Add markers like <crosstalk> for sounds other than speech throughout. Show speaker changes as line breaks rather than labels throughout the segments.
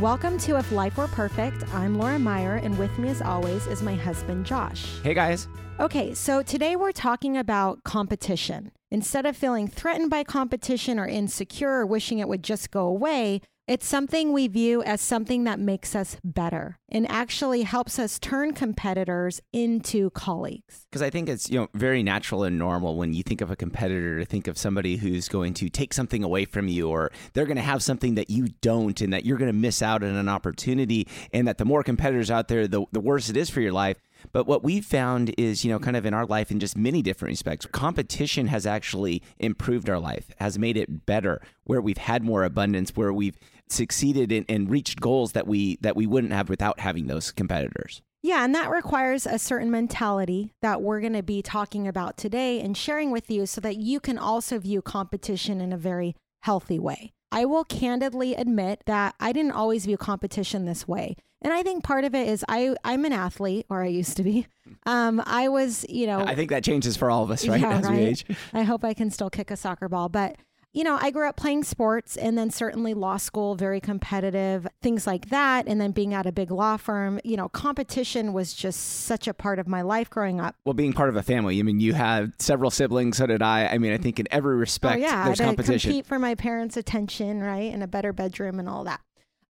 Welcome to If Life Were Perfect. I'm Laura Meier, and with me, as always, is my husband, Josh.
Hey guys.
Okay, so today we're talking about competition. Instead of feeling threatened by competition or insecure or wishing it would just go away, it's something we view as something that makes us better and actually helps us turn competitors into colleagues.
Because I think it's you know very natural and normal when you think of a competitor to think of somebody who's going to take something away from you or they're going to have something that you don't and that you're going to miss out on an opportunity and that the more competitors out there the, the worse it is for your life. But what we've found is, you know, kind of in our life in just many different respects, competition has actually improved our life, has made it better, where we've had more abundance, where we've succeeded in, and reached goals that we that we wouldn't have without having those competitors.
Yeah, and that requires a certain mentality that we're going to be talking about today and sharing with you so that you can also view competition in a very healthy way. I will candidly admit that I didn't always view competition this way. And I think part of it is I I'm an athlete, or I used to be. <laughs> Um, I was, you know,
I think that changes for all of us, right?
Yeah,
As
right.
we age.
I hope I can still kick a soccer ball, but you know, I grew up playing sports and then certainly law school, very competitive, things like that. And then being at a big law firm, you know, competition was just such a part of my life growing up.
Well, being part of a family, I mean, you have several siblings, so did I. I mean, I think in every respect,
oh, yeah.
there's
I had to
competition.
compete for my parents' attention, right? And a better bedroom and all that.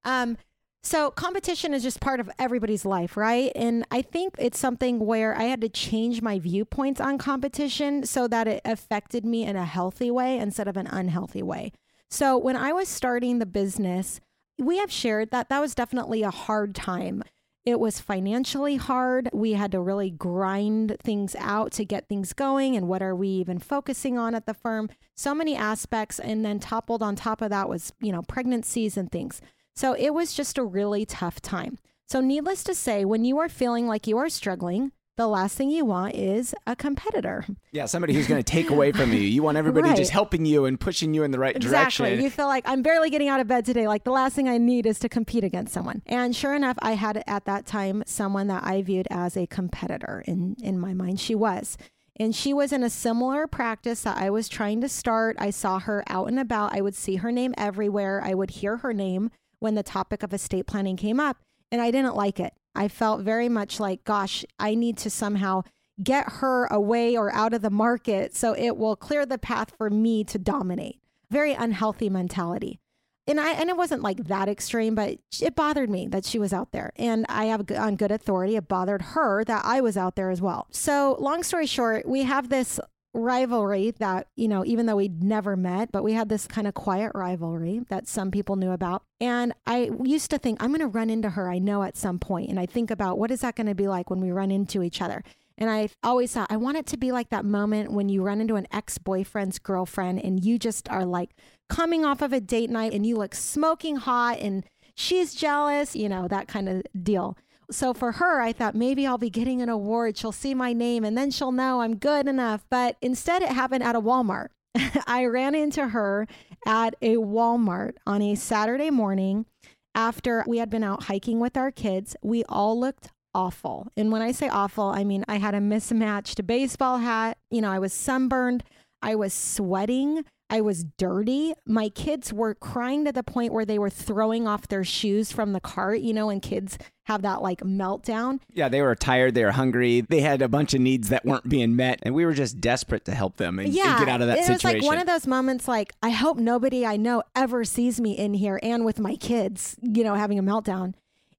Um, so competition is just part of everybody's life, right? And I think it's something where I had to change my viewpoints on competition so that it affected me in a healthy way instead of an unhealthy way. So when I was starting the business, we have shared that that was definitely a hard time. It was financially hard. We had to really grind things out to get things going. And what are we even focusing on at the firm? So many aspects. And then toppled on top of that was, you know, pregnancies and things. So it was just a really tough time. So, needless to say, when you are feeling like you are struggling, the last thing you want is a competitor.
Yeah, somebody who's going to take away from you. You want <laughs> everybody
Right.
just helping you and pushing you in the right
Exactly.
direction.
You feel like I'm barely getting out of bed today. Like the last thing I need is to compete against someone. And sure enough, I had at that time someone that I viewed as a competitor. In in my mind, she was. And she was in a similar practice that I was trying to start. I saw her out and about. I would see her name everywhere. I would hear her name when the topic of estate planning came up. And I didn't like it. I felt very much like, gosh, I need to somehow get her away or out of the market so it will clear the path for me to dominate. Very unhealthy mentality. And I and it wasn't like that extreme, but it bothered me that she was out there. And I have on good authority, it bothered her that I was out there as well. So, long story short, we have this rivalry that, you know, even though we'd never met, but we had this kind of quiet rivalry that some people knew about. And I used to think, I'm going to run into her, I know at some point. And I think about what is that going to be like when we run into each other? And I always thought, I want it to be like that moment when you run into an ex boyfriend's girlfriend and you just are like coming off of a date night and you look smoking hot and she's jealous, you know, that kind of deal. So for her, I thought maybe I'll be getting an award. She'll see my name and then she'll know I'm good enough. But instead, it happened at a Walmart. <laughs> I ran into her at a Walmart on a Saturday morning after we had been out hiking with our kids. We all looked awful. And when I say awful, I mean I had a mismatched baseball hat. You know, I was sunburned. I was sweating. I was dirty. My kids were crying to the point where they were throwing off their shoes from the cart, you know, and kids have that like meltdown.
yeah, they were tired. They were hungry. They had a bunch of needs that weren't being met, and we were just desperate to help them and, and get out of that
it
situation.
was like one of those moments like, I hope nobody I know ever sees me in here and with my kids, you know, having a meltdown.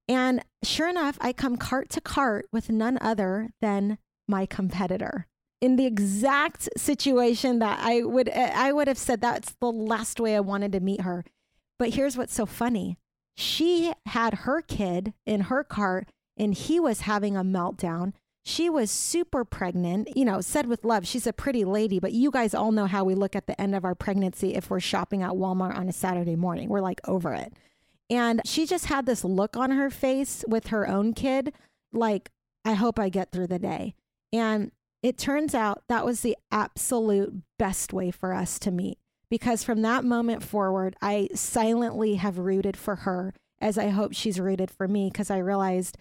And sure enough, I come cart to cart with none other than my competitor. In the exact situation that I would eh, I would have said that's the last way I wanted to meet her. But here's what's so funny. She had her kid in her cart and he was having a meltdown. She was super pregnant, you know, said with love. She's a pretty lady, but you guys all know how we look at the end of our pregnancy if we're shopping at Walmart on a Saturday morning. We're like over it. And she just had this look on her face with her own kid, like, I hope I get through the day. And it turns out that was the absolute best way for us to meet because from that moment forward, I silently have rooted for her as I hope she's rooted for me because I realized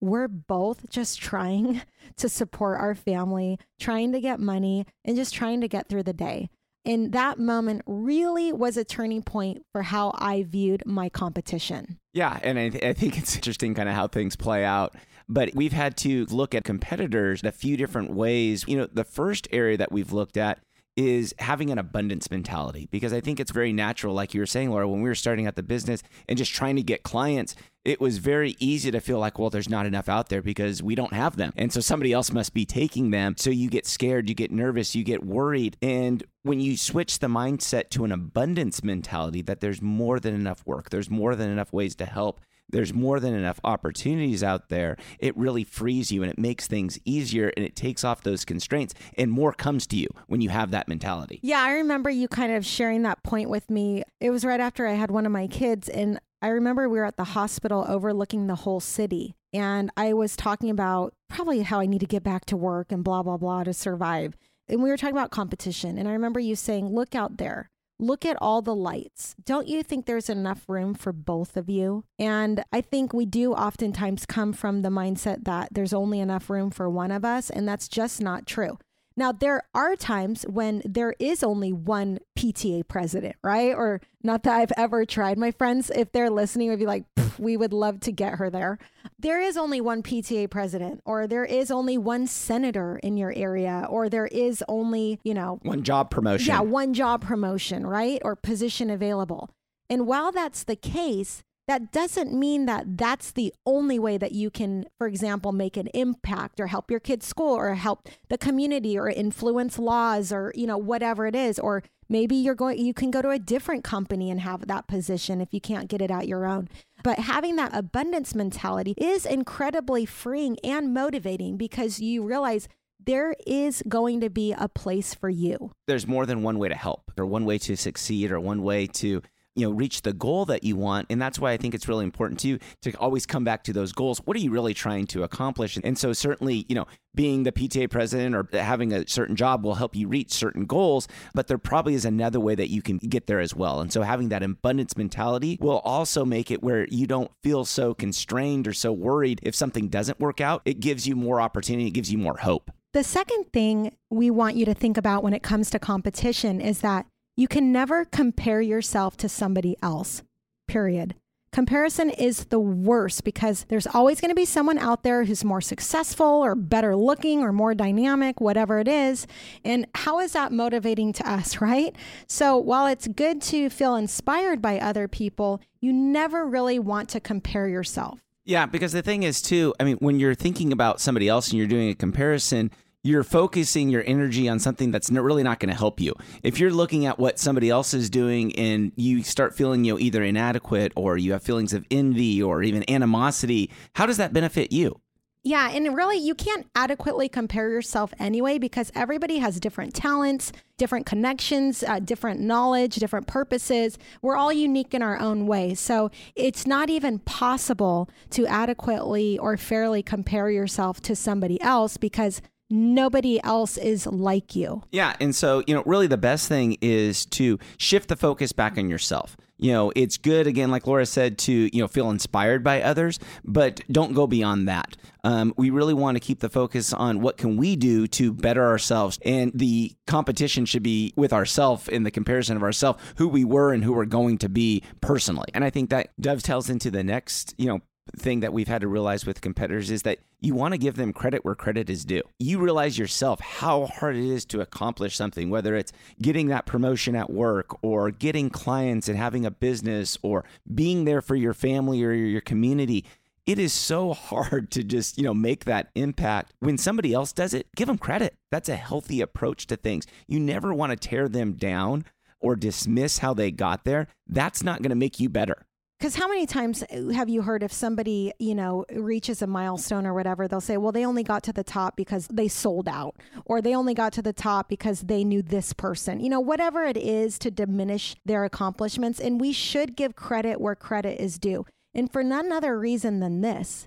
we're both just trying <laughs> to support our family, trying to get money, and just trying to get through the day. And that moment really was a turning point for how I viewed my competition.
Yeah. And I, th- I think it's interesting kind of how things play out. But we've had to look at competitors a few different ways. You know, the first area that we've looked at is having an abundance mentality because I think it's very natural, like you were saying, Laura, when we were starting out the business and just trying to get clients, it was very easy to feel like, well, there's not enough out there because we don't have them. And so somebody else must be taking them. So you get scared, you get nervous, you get worried. And when you switch the mindset to an abundance mentality that there's more than enough work, there's more than enough ways to help, there's more than enough opportunities out there, it really frees you and it makes things easier and it takes off those constraints and more comes to you when you have that mentality.
Yeah, I remember you kind of sharing that point with me. It was right after I had one of my kids and I remember we were at the hospital overlooking the whole city and I was talking about probably how I need to get back to work and blah blah blah to survive. And we were talking about competition and I remember you saying, "Look out there look at all the lights. Don't you think there's enough room for both of you? And I think we do oftentimes come from the mindset that there's only enough room for one of us, and that's just not true. Now, there are times when there is only one PTA president, right? Or not that I've ever tried. My friends, if they're listening, would be like, we would love to get her there. There is only one PTA president, or there is only one senator in your area, or there is only, you know,
one job promotion.
Yeah, one job promotion, right? Or position available. And while that's the case, that doesn't mean that that's the only way that you can, for example, make an impact or help your kid's school or help the community or influence laws or, you know, whatever it is. Or maybe you're going, you can go to a different company and have that position if you can't get it out your own. But having that abundance mentality is incredibly freeing and motivating because you realize there is going to be a place for you.
There's more than one way to help or one way to succeed or one way to you know reach the goal that you want. And that's why i think it's really important to to always come back to those goals. What are you really trying to accomplish? And so certainly you know being the pta president or having a certain job will help you reach certain goals but there probably is another way that you can get there as well. And so having that abundance mentality will also make it where you don't feel so constrained or so worried. If something doesn't work out it gives you more opportunity it gives you more hope.
The second thing we want you to think about when it comes to competition is that you can never compare yourself to somebody else, period. Comparison is the worst because there's always going to be someone out there who's more successful or better looking or more dynamic, whatever it is. And how is that motivating to us, <laughs> right? So while it's good to feel inspired by other people, you never really want to compare yourself.
Yeah, because the thing is, too, I mean, when you're thinking about somebody else and you're doing a comparison, you're focusing your energy on something that's really not going to help you. If you're looking at what somebody else is doing and you start feeling you know either inadequate or you have feelings of envy or even animosity, how does that benefit you?
Yeah, and really, you can't adequately compare yourself anyway because everybody has different talents, different connections, uh, different knowledge, different purposes. We're all unique in our own way. So it's not even possible to adequately or fairly compare yourself to somebody else because nobody else is like you.
Yeah. And so, you know, really the best thing is to shift the focus back on yourself. You know, it's good, again, like Laura said, to, you know, feel inspired by others, but don't go beyond that. Um, we really want to keep the focus on what can we do to better ourselves. And the competition should be with ourselves in the comparison of ourselves, who we were and who we're going to be personally. And I think that dovetails into the next, you know, thing that we've had to realize with competitors is that you want to give them credit where credit is due. You realize yourself how hard it is to accomplish something, whether it's getting that promotion at work or getting clients and having a business or being there for your family or your community. It is so <laughs> hard to just, you know, make that impact. When somebody else does it, give them credit. That's a healthy approach to things. You never want to tear them down or dismiss how they got there. That's not going to make you better.
Because how many times uh, have you heard if somebody, you know, reaches a milestone or whatever, they'll say, well, they only got to the top because they sold out, or they only got to the top because they knew this person, you know, whatever it is to diminish their accomplishments. And we should give credit where credit is due. And for none other reason than this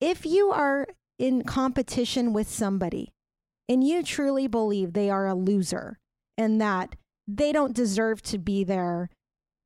if you are in competition with somebody and you truly believe they are a loser and that they don't deserve to be there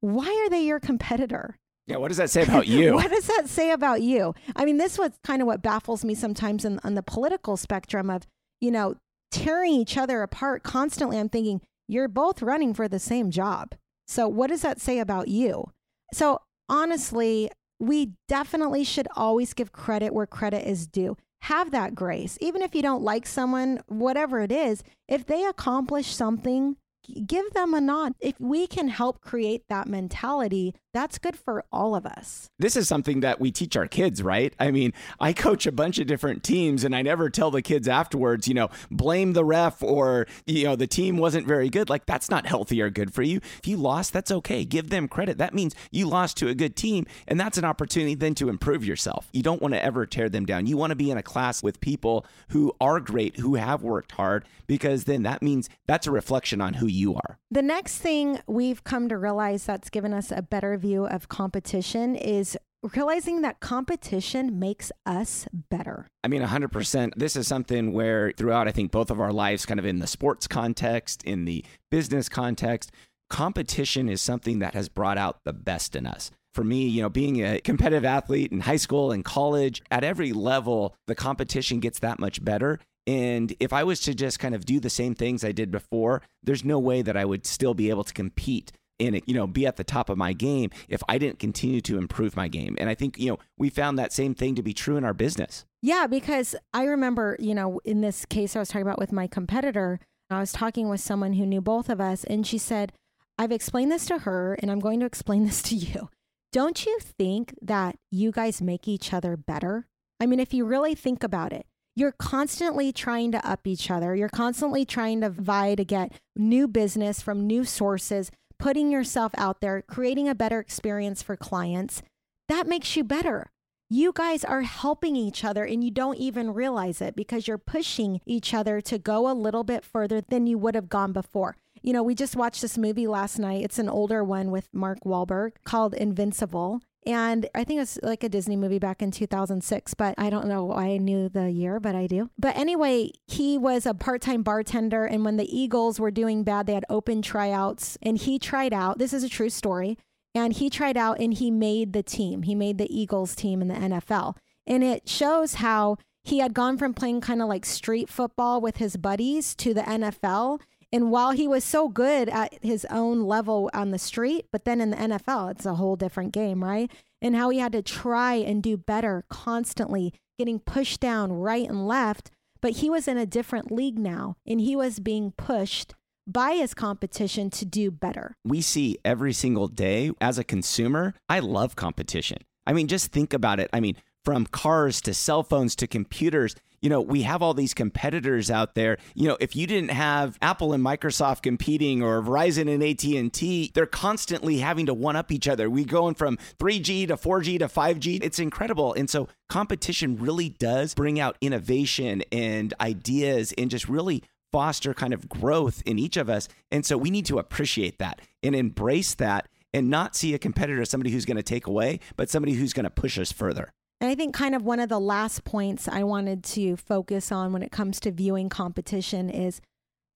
why are they your competitor?
Yeah, what does that say <laughs> about you?
what does that say about you? I mean, this was kind of what baffles me sometimes in, on the political spectrum of, you know, tearing each other apart constantly. I'm thinking, You're both running for the same job. So, what does that say about you? So, honestly, we definitely should always give credit where credit is due. Have that grace. Even if you don't like someone, whatever it is, if they accomplish something give them a nod. If we can help create that mentality, that's good for all of us.
This is something that we teach our kids, right? I mean, I coach a bunch of different teams and I never tell the kids afterwards, you know, blame the ref or, you know, the team wasn't very good. Like, that's not healthy or good for you. If you lost, that's okay. Give them credit. That means you lost to a good team. And that's an opportunity then to improve yourself. You don't want to ever tear them down. You want to be in a class with people who are great, who have worked hard, because then that means that's a reflection on who you are.
The next thing we've come to realize that's given us a better view of competition is realizing that competition makes us better.
I mean, 100%. This is something where throughout, I think, both of our lives, kind of in the sports context, in the business context, competition is something that has brought out the best in us. For me, you know, being a competitive athlete in high school and college, at every level, the competition gets that much better. And if I was to just kind of do the same things I did before, there's no way that I would still be able to compete it, you know, be at the top of my game if I didn't continue to improve my game. And I think, you know, we found that same thing to be true in our business.
Yeah, because I remember, you know, in this case I was talking about with my competitor, I was talking with someone who knew both of us, and she said, I've explained this to her, and I'm going to explain <laughs> this to you. Don't you think that you guys make each other better? I mean, if you really think about it, you're constantly trying to up each other. You're constantly trying to vie to get new business from new sources, putting yourself out there, creating a better experience for clients. That makes you better. You guys are helping each other and you don't even realize it because you're pushing each other to go a little bit further than you would have gone before. You know, we just watched this movie last night. It's an older one with Mark Wahlberg called Invincible. And I think it's like a Disney movie back in 2006, but I don't know I knew the year, but I do. But anyway, he was a part time bartender. And when the Eagles were doing bad, they had open tryouts and he tried out. This is a true story. And he tried out and he made the team. He made the Eagles team in the NFL. And it shows how he had gone from playing kind of like street football with his buddies to the NFL and while he was so good at his own level on the street, but then in the NFL, it's a whole different game, right? And how he had to try and do better constantly, getting pushed down right and left. But he was in a different league now, and he was being pushed by his competition to do better.
We see every single day as a consumer, I love competition. I mean, just think about it. I mean, from cars to cell phones to computers, you know, we have all these competitors out there. You know, if you didn't have Apple and Microsoft competing or Verizon and AT&T, they're constantly having to one up each other. We going from 3G to 4G to 5G. It's incredible. And so competition really does bring out innovation and ideas and just really foster kind of growth in each of us. And so we need to appreciate that and embrace that and not see a competitor as somebody who's going to take away, but somebody who's going to push us further.
And I think kind of one of the last points I wanted to focus on when it comes to viewing competition is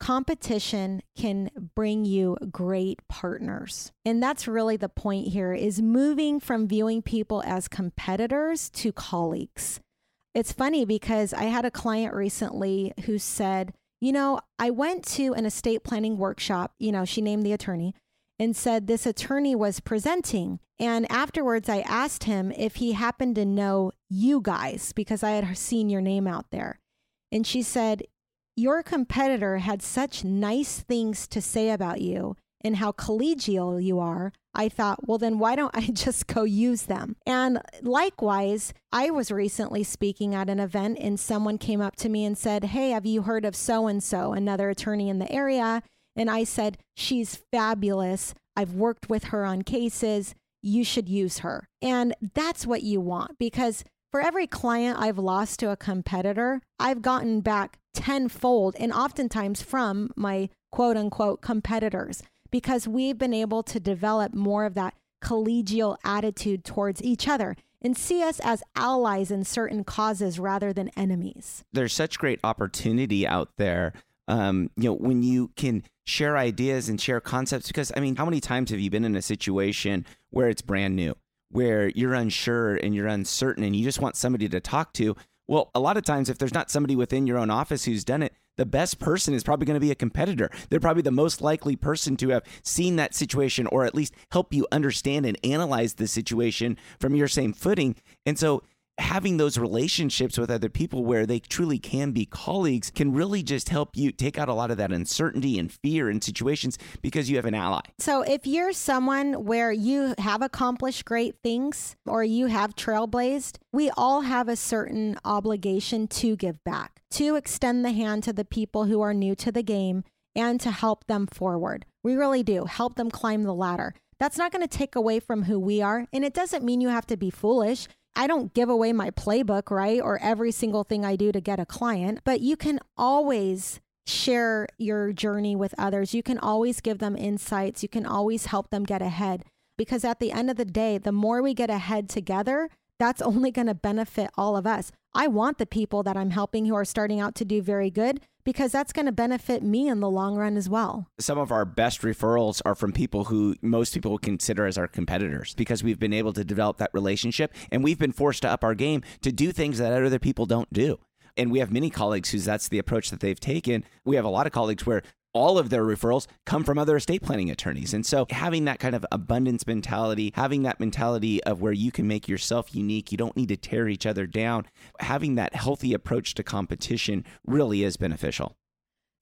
competition can bring you great partners. And that's really the point here is moving from viewing people as competitors to colleagues. It's funny because I had a client recently who said, you know, I went to an estate planning workshop, you know, she named the attorney and said this attorney was presenting. And afterwards, I asked him if he happened to know you guys because I had seen your name out there. And she said, Your competitor had such nice things to say about you and how collegial you are. I thought, well, then why don't <laughs> I just go use them? And likewise, I was recently speaking at an event and someone came up to me and said, Hey, have you heard of so and so, another attorney in the area? And I said, She's fabulous. I've worked with her on cases. You should use her. And that's what you want because for every client I've lost to a competitor, I've gotten back tenfold and oftentimes from my quote unquote competitors because we've been able to develop more of that collegial attitude towards each other and see us as allies in certain causes rather than enemies.
There's such great opportunity out there um, you know, when you can share ideas and share concepts, because I mean, how many times have you been in a situation where it's brand new, where you're unsure and you're uncertain and you just want somebody to talk to? Well, a lot of times, if there's not somebody within your own office who's done it, the best person is probably going to be a competitor. They're probably the most likely person to have seen that situation or at least help you understand and analyze the situation from your same footing. And so having those relationships with other people where they truly can be colleagues can really just help you take out a lot of that uncertainty and fear in situations because you have an ally.
So, if you're someone where you have accomplished great things or you have trailblazed, we all have a certain obligation to give back, to extend the hand to the people who are new to the game and to help them forward. We really do help them climb the ladder. That's not going to take away from who we are. And it doesn't mean you have to be foolish. I don't give away my playbook, right? Or every single thing I do to get a client, but you can always share your journey with others. You can always give them insights. You can always help them get ahead. Because at the end of the day, the more we get ahead together, that's only going to benefit all of us. I want the people that I'm helping who are starting out to do very good because that's going to benefit me in the long run as well.
Some of our best referrals are from people who most people would consider as our competitors because we've been able to develop that relationship and we've been forced to up our game to do things that other people don't do. And we have many colleagues whose that's the approach that they've taken. We have a lot of colleagues where all of their referrals come from other estate planning attorneys. And so having that kind of abundance mentality, having that mentality of where you can make yourself unique, you don't need to tear each other down, having that healthy approach to competition really is beneficial.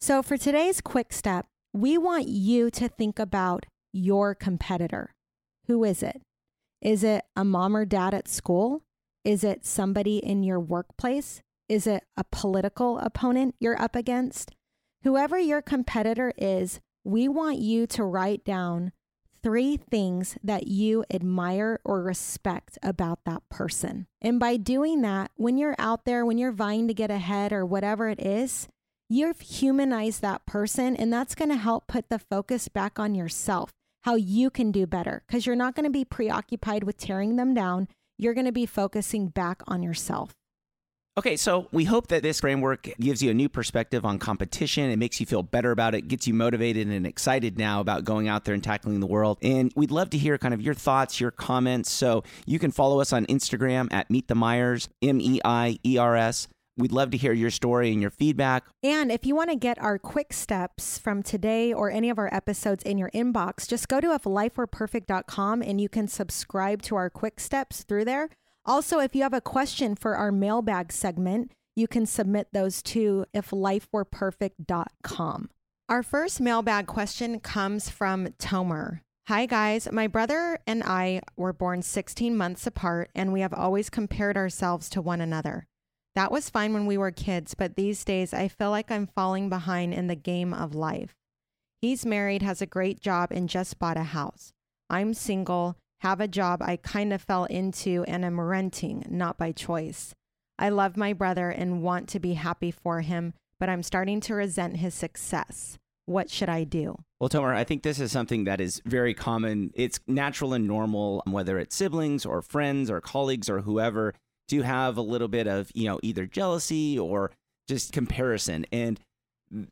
So for today's quick step, we want you to think about your competitor. Who is it? Is it a mom or dad at school? Is it somebody in your workplace? Is it a political opponent you're up against? Whoever your competitor is, we want you to write down three things that you admire or respect about that person. And by doing that, when you're out there, when you're vying to get ahead or whatever it is, you've humanized that person, and that's going to help put the focus back on yourself, how you can do better, because you're not going to be preoccupied with tearing them down. You're going to be focusing back on yourself.
Okay, so we hope that this framework gives you a new perspective on competition. It makes you feel better about it, gets you motivated and excited now about going out there and tackling the world. And we'd love to hear kind of your thoughts, your comments. So you can follow us on Instagram at Meet the Meiers, M E I E R S. We'd love to hear your story and your feedback.
And if you want to get our quick steps from today or any of our episodes in your inbox, just go to iflifewereperfect.com and you can subscribe to our quick steps through there. Also, if you have a question for our mailbag segment, you can submit those to iflifewereperfect.com. Our first mailbag question comes from Tomer. Hi, guys. My brother and I were born 16 months apart, and we have always compared ourselves to one another. That was fine when we were kids, but these days I feel like I'm falling behind in the game of life. He's married, has a great job, and just bought a house. I'm single have a job I kind of fell into and am renting, not by choice. I love my brother and want to be happy for him, but I'm starting to resent his success. What should I do?
Well, Tomer, I think this is something that is very common. It's natural and normal, whether it's siblings or friends or colleagues or whoever, to have a little bit of, you know, either jealousy or just comparison. And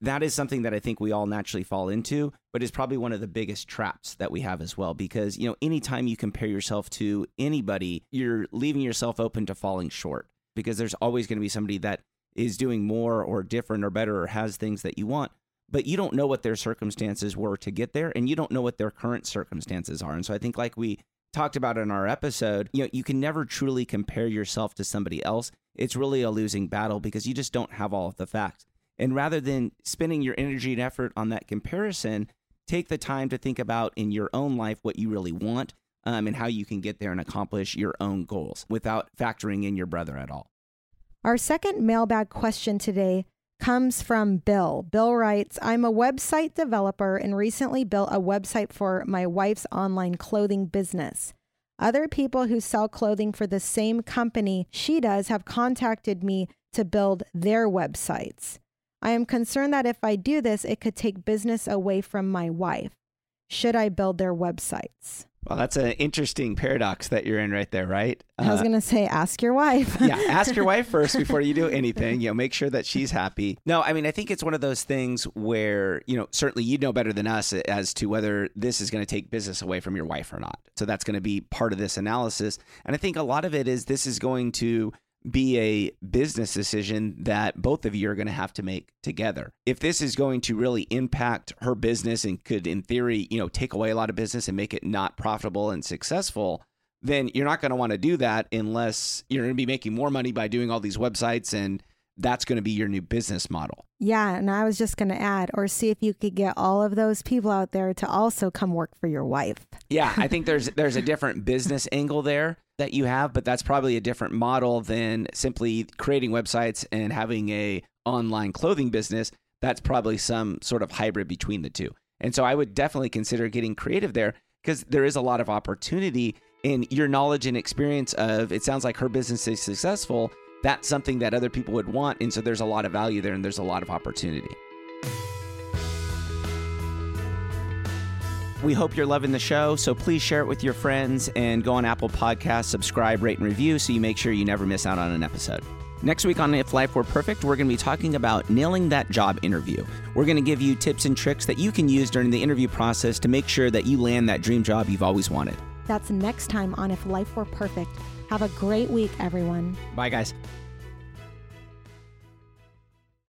that is something that I think we all naturally fall into, but is probably one of the biggest traps that we have as well. Because, you know, anytime you compare yourself to anybody, you're leaving yourself open to falling short because there's always going to be somebody that is doing more or different or better or has things that you want. But you don't know what their circumstances were to get there, and you don't know what their current circumstances are. And so I think, like we talked about in our episode, you know, you can never truly compare yourself to somebody else. It's really a losing battle because you just don't have all of the facts. And rather than spending your energy and effort on that comparison, take the time to think about in your own life what you really want um, and how you can get there and accomplish your own goals without factoring in your brother at all.
Our second mailbag question today comes from Bill. Bill writes I'm a website developer and recently built a website for my wife's online clothing business. Other people who sell clothing for the same company she does have contacted me to build their websites. I am concerned that if I do this, it could take business away from my wife. Should I build their websites?
Well, that's an interesting paradox that you're in right there, right?
I was uh, going to say, ask your wife.
yeah, ask your wife first before you do <laughs> anything. You know, make sure that she's happy. No, I mean, I think it's one of those things where, you know, certainly you know better than us as to whether this is going to take business away from your wife or not. So that's going to be part of this analysis. And I think a lot of it is this is going to be a business decision that both of you are going to have to make together. If this is going to really impact her business and could in theory, you know, take away a lot of business and make it not profitable and successful, then you're not going to want to do that unless you're going to be making more money by doing all these websites and that's going to be your new business model.
Yeah, and I was just going to add or see if you could get all of those people out there to also come work for your wife.
Yeah, I think <laughs> there's there's a different business angle there that you have, but that's probably a different model than simply creating websites and having a online clothing business. That's probably some sort of hybrid between the two. And so I would definitely consider getting creative there because there is a lot of opportunity in your knowledge and experience of it sounds like her business is successful that's something that other people would want. And so there's a lot of value there and there's a lot of opportunity. We hope you're loving the show. So please share it with your friends and go on Apple Podcasts, subscribe, rate, and review so you make sure you never miss out on an episode. Next week on If Life Were Perfect, we're going to be talking about nailing that job interview. We're going to give you tips and tricks that you can use during the interview process to make sure that you land that dream job you've always wanted.
That's next time on If Life Were Perfect. Have a great week, everyone.
Bye, guys.